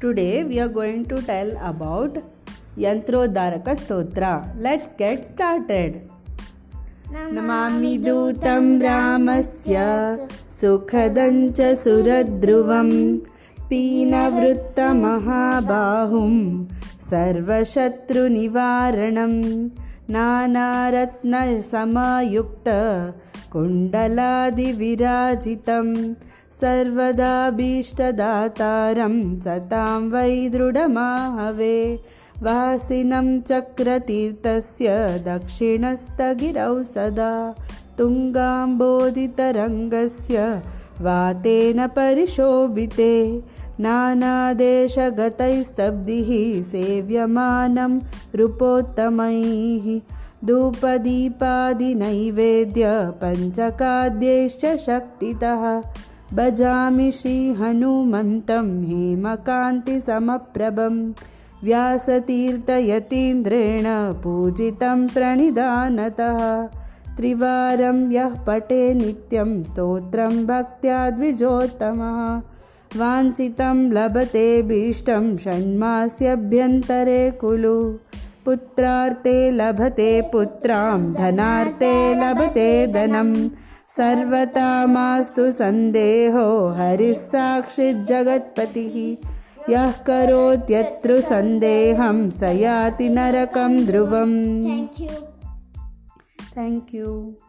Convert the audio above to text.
Today we are going to tell about Yantrodharaka Stotra. Let's get started. Namami दूतं रामस्य सुखदं च सुरध्रुवं पीनवृत्तमहाबाहुं सर्वशत्रुनिवारणं नानारत्नसमायुक्तकुण्डलादिविराजितं सर्वदाभीष्टदातारं सतां वै दृढमाहवे। वासिनं चक्रतीर्थस्य दक्षिणस्थगिरौ सदा। तुङ्गाम्बोधितरङ्गस्य वातेन परिशोभिते। नानादेशगतैस्तब्धिः सेव्यमानं रूपोत्तमैः। धूपदीपादिनैवेद्यपञ्चकाद्यैश्च शक्तितः भजामि श्रीहनुमन्तं हेमकान्तिसमप्रभं व्यासतीर्थयतीन्द्रेण पूजितं प्रणिधानतः त्रिवारं यः पटे नित्यं स्तोत्रं भक्त्या द्विजोत्तमः। वाञ्छितं लभते भीष्टं षण्मास्यभ्यन्तरे कुलु। पुत्रार्थे लभते पुत्रां धनार्थे लभते धनं सर्वता मास्तु सन्देहो हरिः साक्षिज्जगत्पतिः यः करोत्यत्र सन्देहं स याति नरकं ध्रुवम्। Thank you.